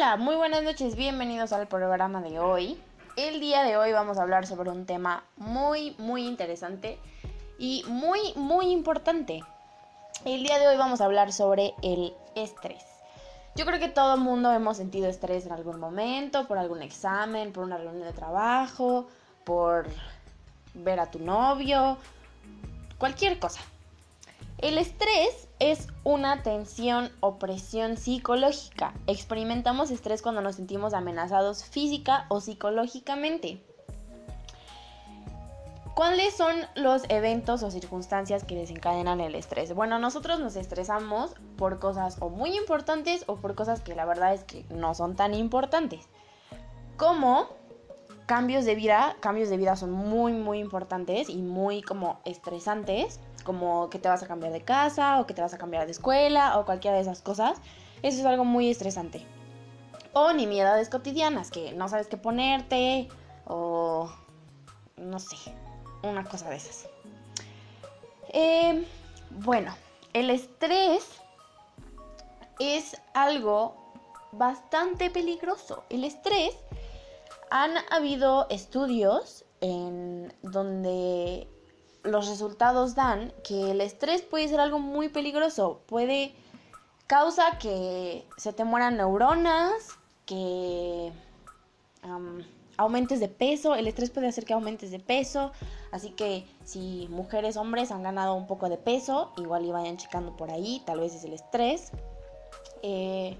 Hola, muy buenas noches, bienvenidos al programa de hoy. El día de hoy vamos a hablar sobre un tema muy, muy interesante y muy, muy importante. El día de hoy vamos a hablar sobre el estrés. Yo creo que todo el mundo hemos sentido estrés en algún momento, por algún examen, por una reunión de trabajo, por ver a tu novio, cualquier cosa. El estrés es una tensión o presión psicológica. Experimentamos estrés cuando nos sentimos amenazados física o psicológicamente. ¿Cuáles son los eventos o circunstancias que desencadenan el estrés? Bueno, nosotros nos estresamos por cosas o muy importantes o por cosas que la verdad es que no son tan importantes. Como cambios de vida, cambios de vida son muy muy importantes y muy como estresantes, como que te vas a cambiar de casa o que te vas a cambiar de escuela o cualquiera de esas cosas. Eso es algo muy estresante. O nimiedades cotidianas, que no sabes qué ponerte o no sé, una cosa de esas. Eh, bueno, el estrés es algo bastante peligroso. El estrés han habido estudios en donde los resultados dan que el estrés puede ser algo muy peligroso. Puede causa que se te mueran neuronas, que aumentes de peso. El estrés puede hacer que aumentes de peso. Así que si mujeres, hombres han ganado un poco de peso, igual y vayan checando por ahí. Tal vez es el estrés. Eh,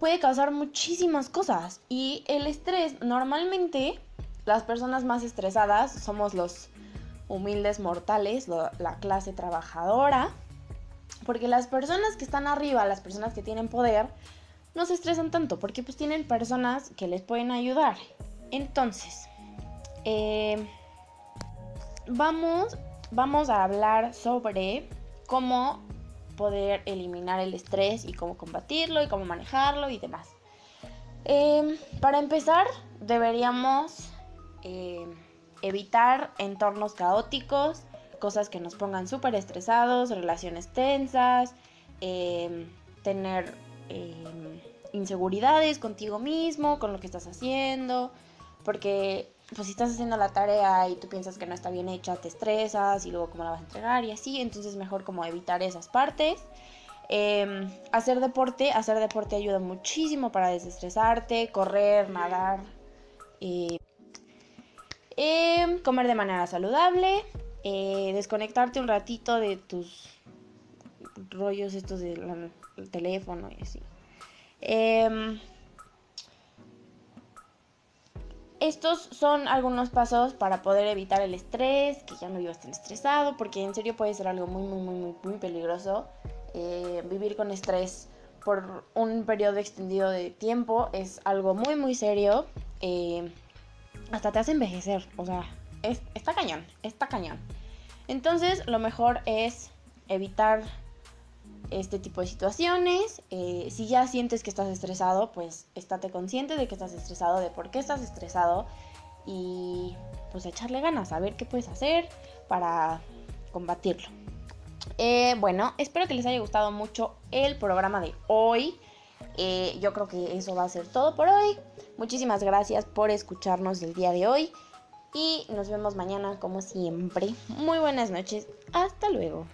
puede causar muchísimas cosas. Y el estrés, normalmente las personas más estresadas somos los humildes mortales, la clase trabajadora. Porque las personas que están arriba, las personas que tienen poder, no se estresan tanto porque pues tienen personas que les pueden ayudar. Entonces, eh, vamos, vamos a hablar sobre cómo poder eliminar el estrés y cómo combatirlo y cómo manejarlo y demás. Em, para empezar, deberíamos em, evitar entornos caóticos, cosas que nos pongan súper estresados, relaciones tensas, em, tener inseguridades contigo mismo, con lo que estás haciendo, porque pues si estás haciendo la tarea y tú piensas que no está bien hecha, te estresas y luego cómo la vas a entregar y así, entonces mejor como evitar esas partes. Em, hacer deporte, hacer deporte ayuda muchísimo para desestresarte, correr, nadar, eh, em, comer de manera saludable, eh, desconectarte un ratito de tus rollos estos del teléfono y así. Em, estos son algunos pasos para poder evitar el estrés, que ya no vivas tan estresado, porque en serio puede ser algo muy, muy, muy, muy, peligroso. Eh, vivir con estrés por un periodo extendido de tiempo es algo muy, muy serio. Eh, hasta te hace envejecer, o sea, es, está cañón, está cañón. Entonces, lo mejor es evitar este tipo de situaciones. Eh, si ya sientes que estás estresado, pues estate consciente de que estás estresado, de por qué estás estresado y pues echarle ganas, a ver qué puedes hacer para combatirlo. Eh, bueno, espero que les haya gustado mucho el programa de hoy. Eh, yo creo que eso va a ser todo por hoy. Muchísimas gracias por escucharnos el día de hoy. Y nos vemos mañana como siempre. Muy buenas noches. Hasta luego.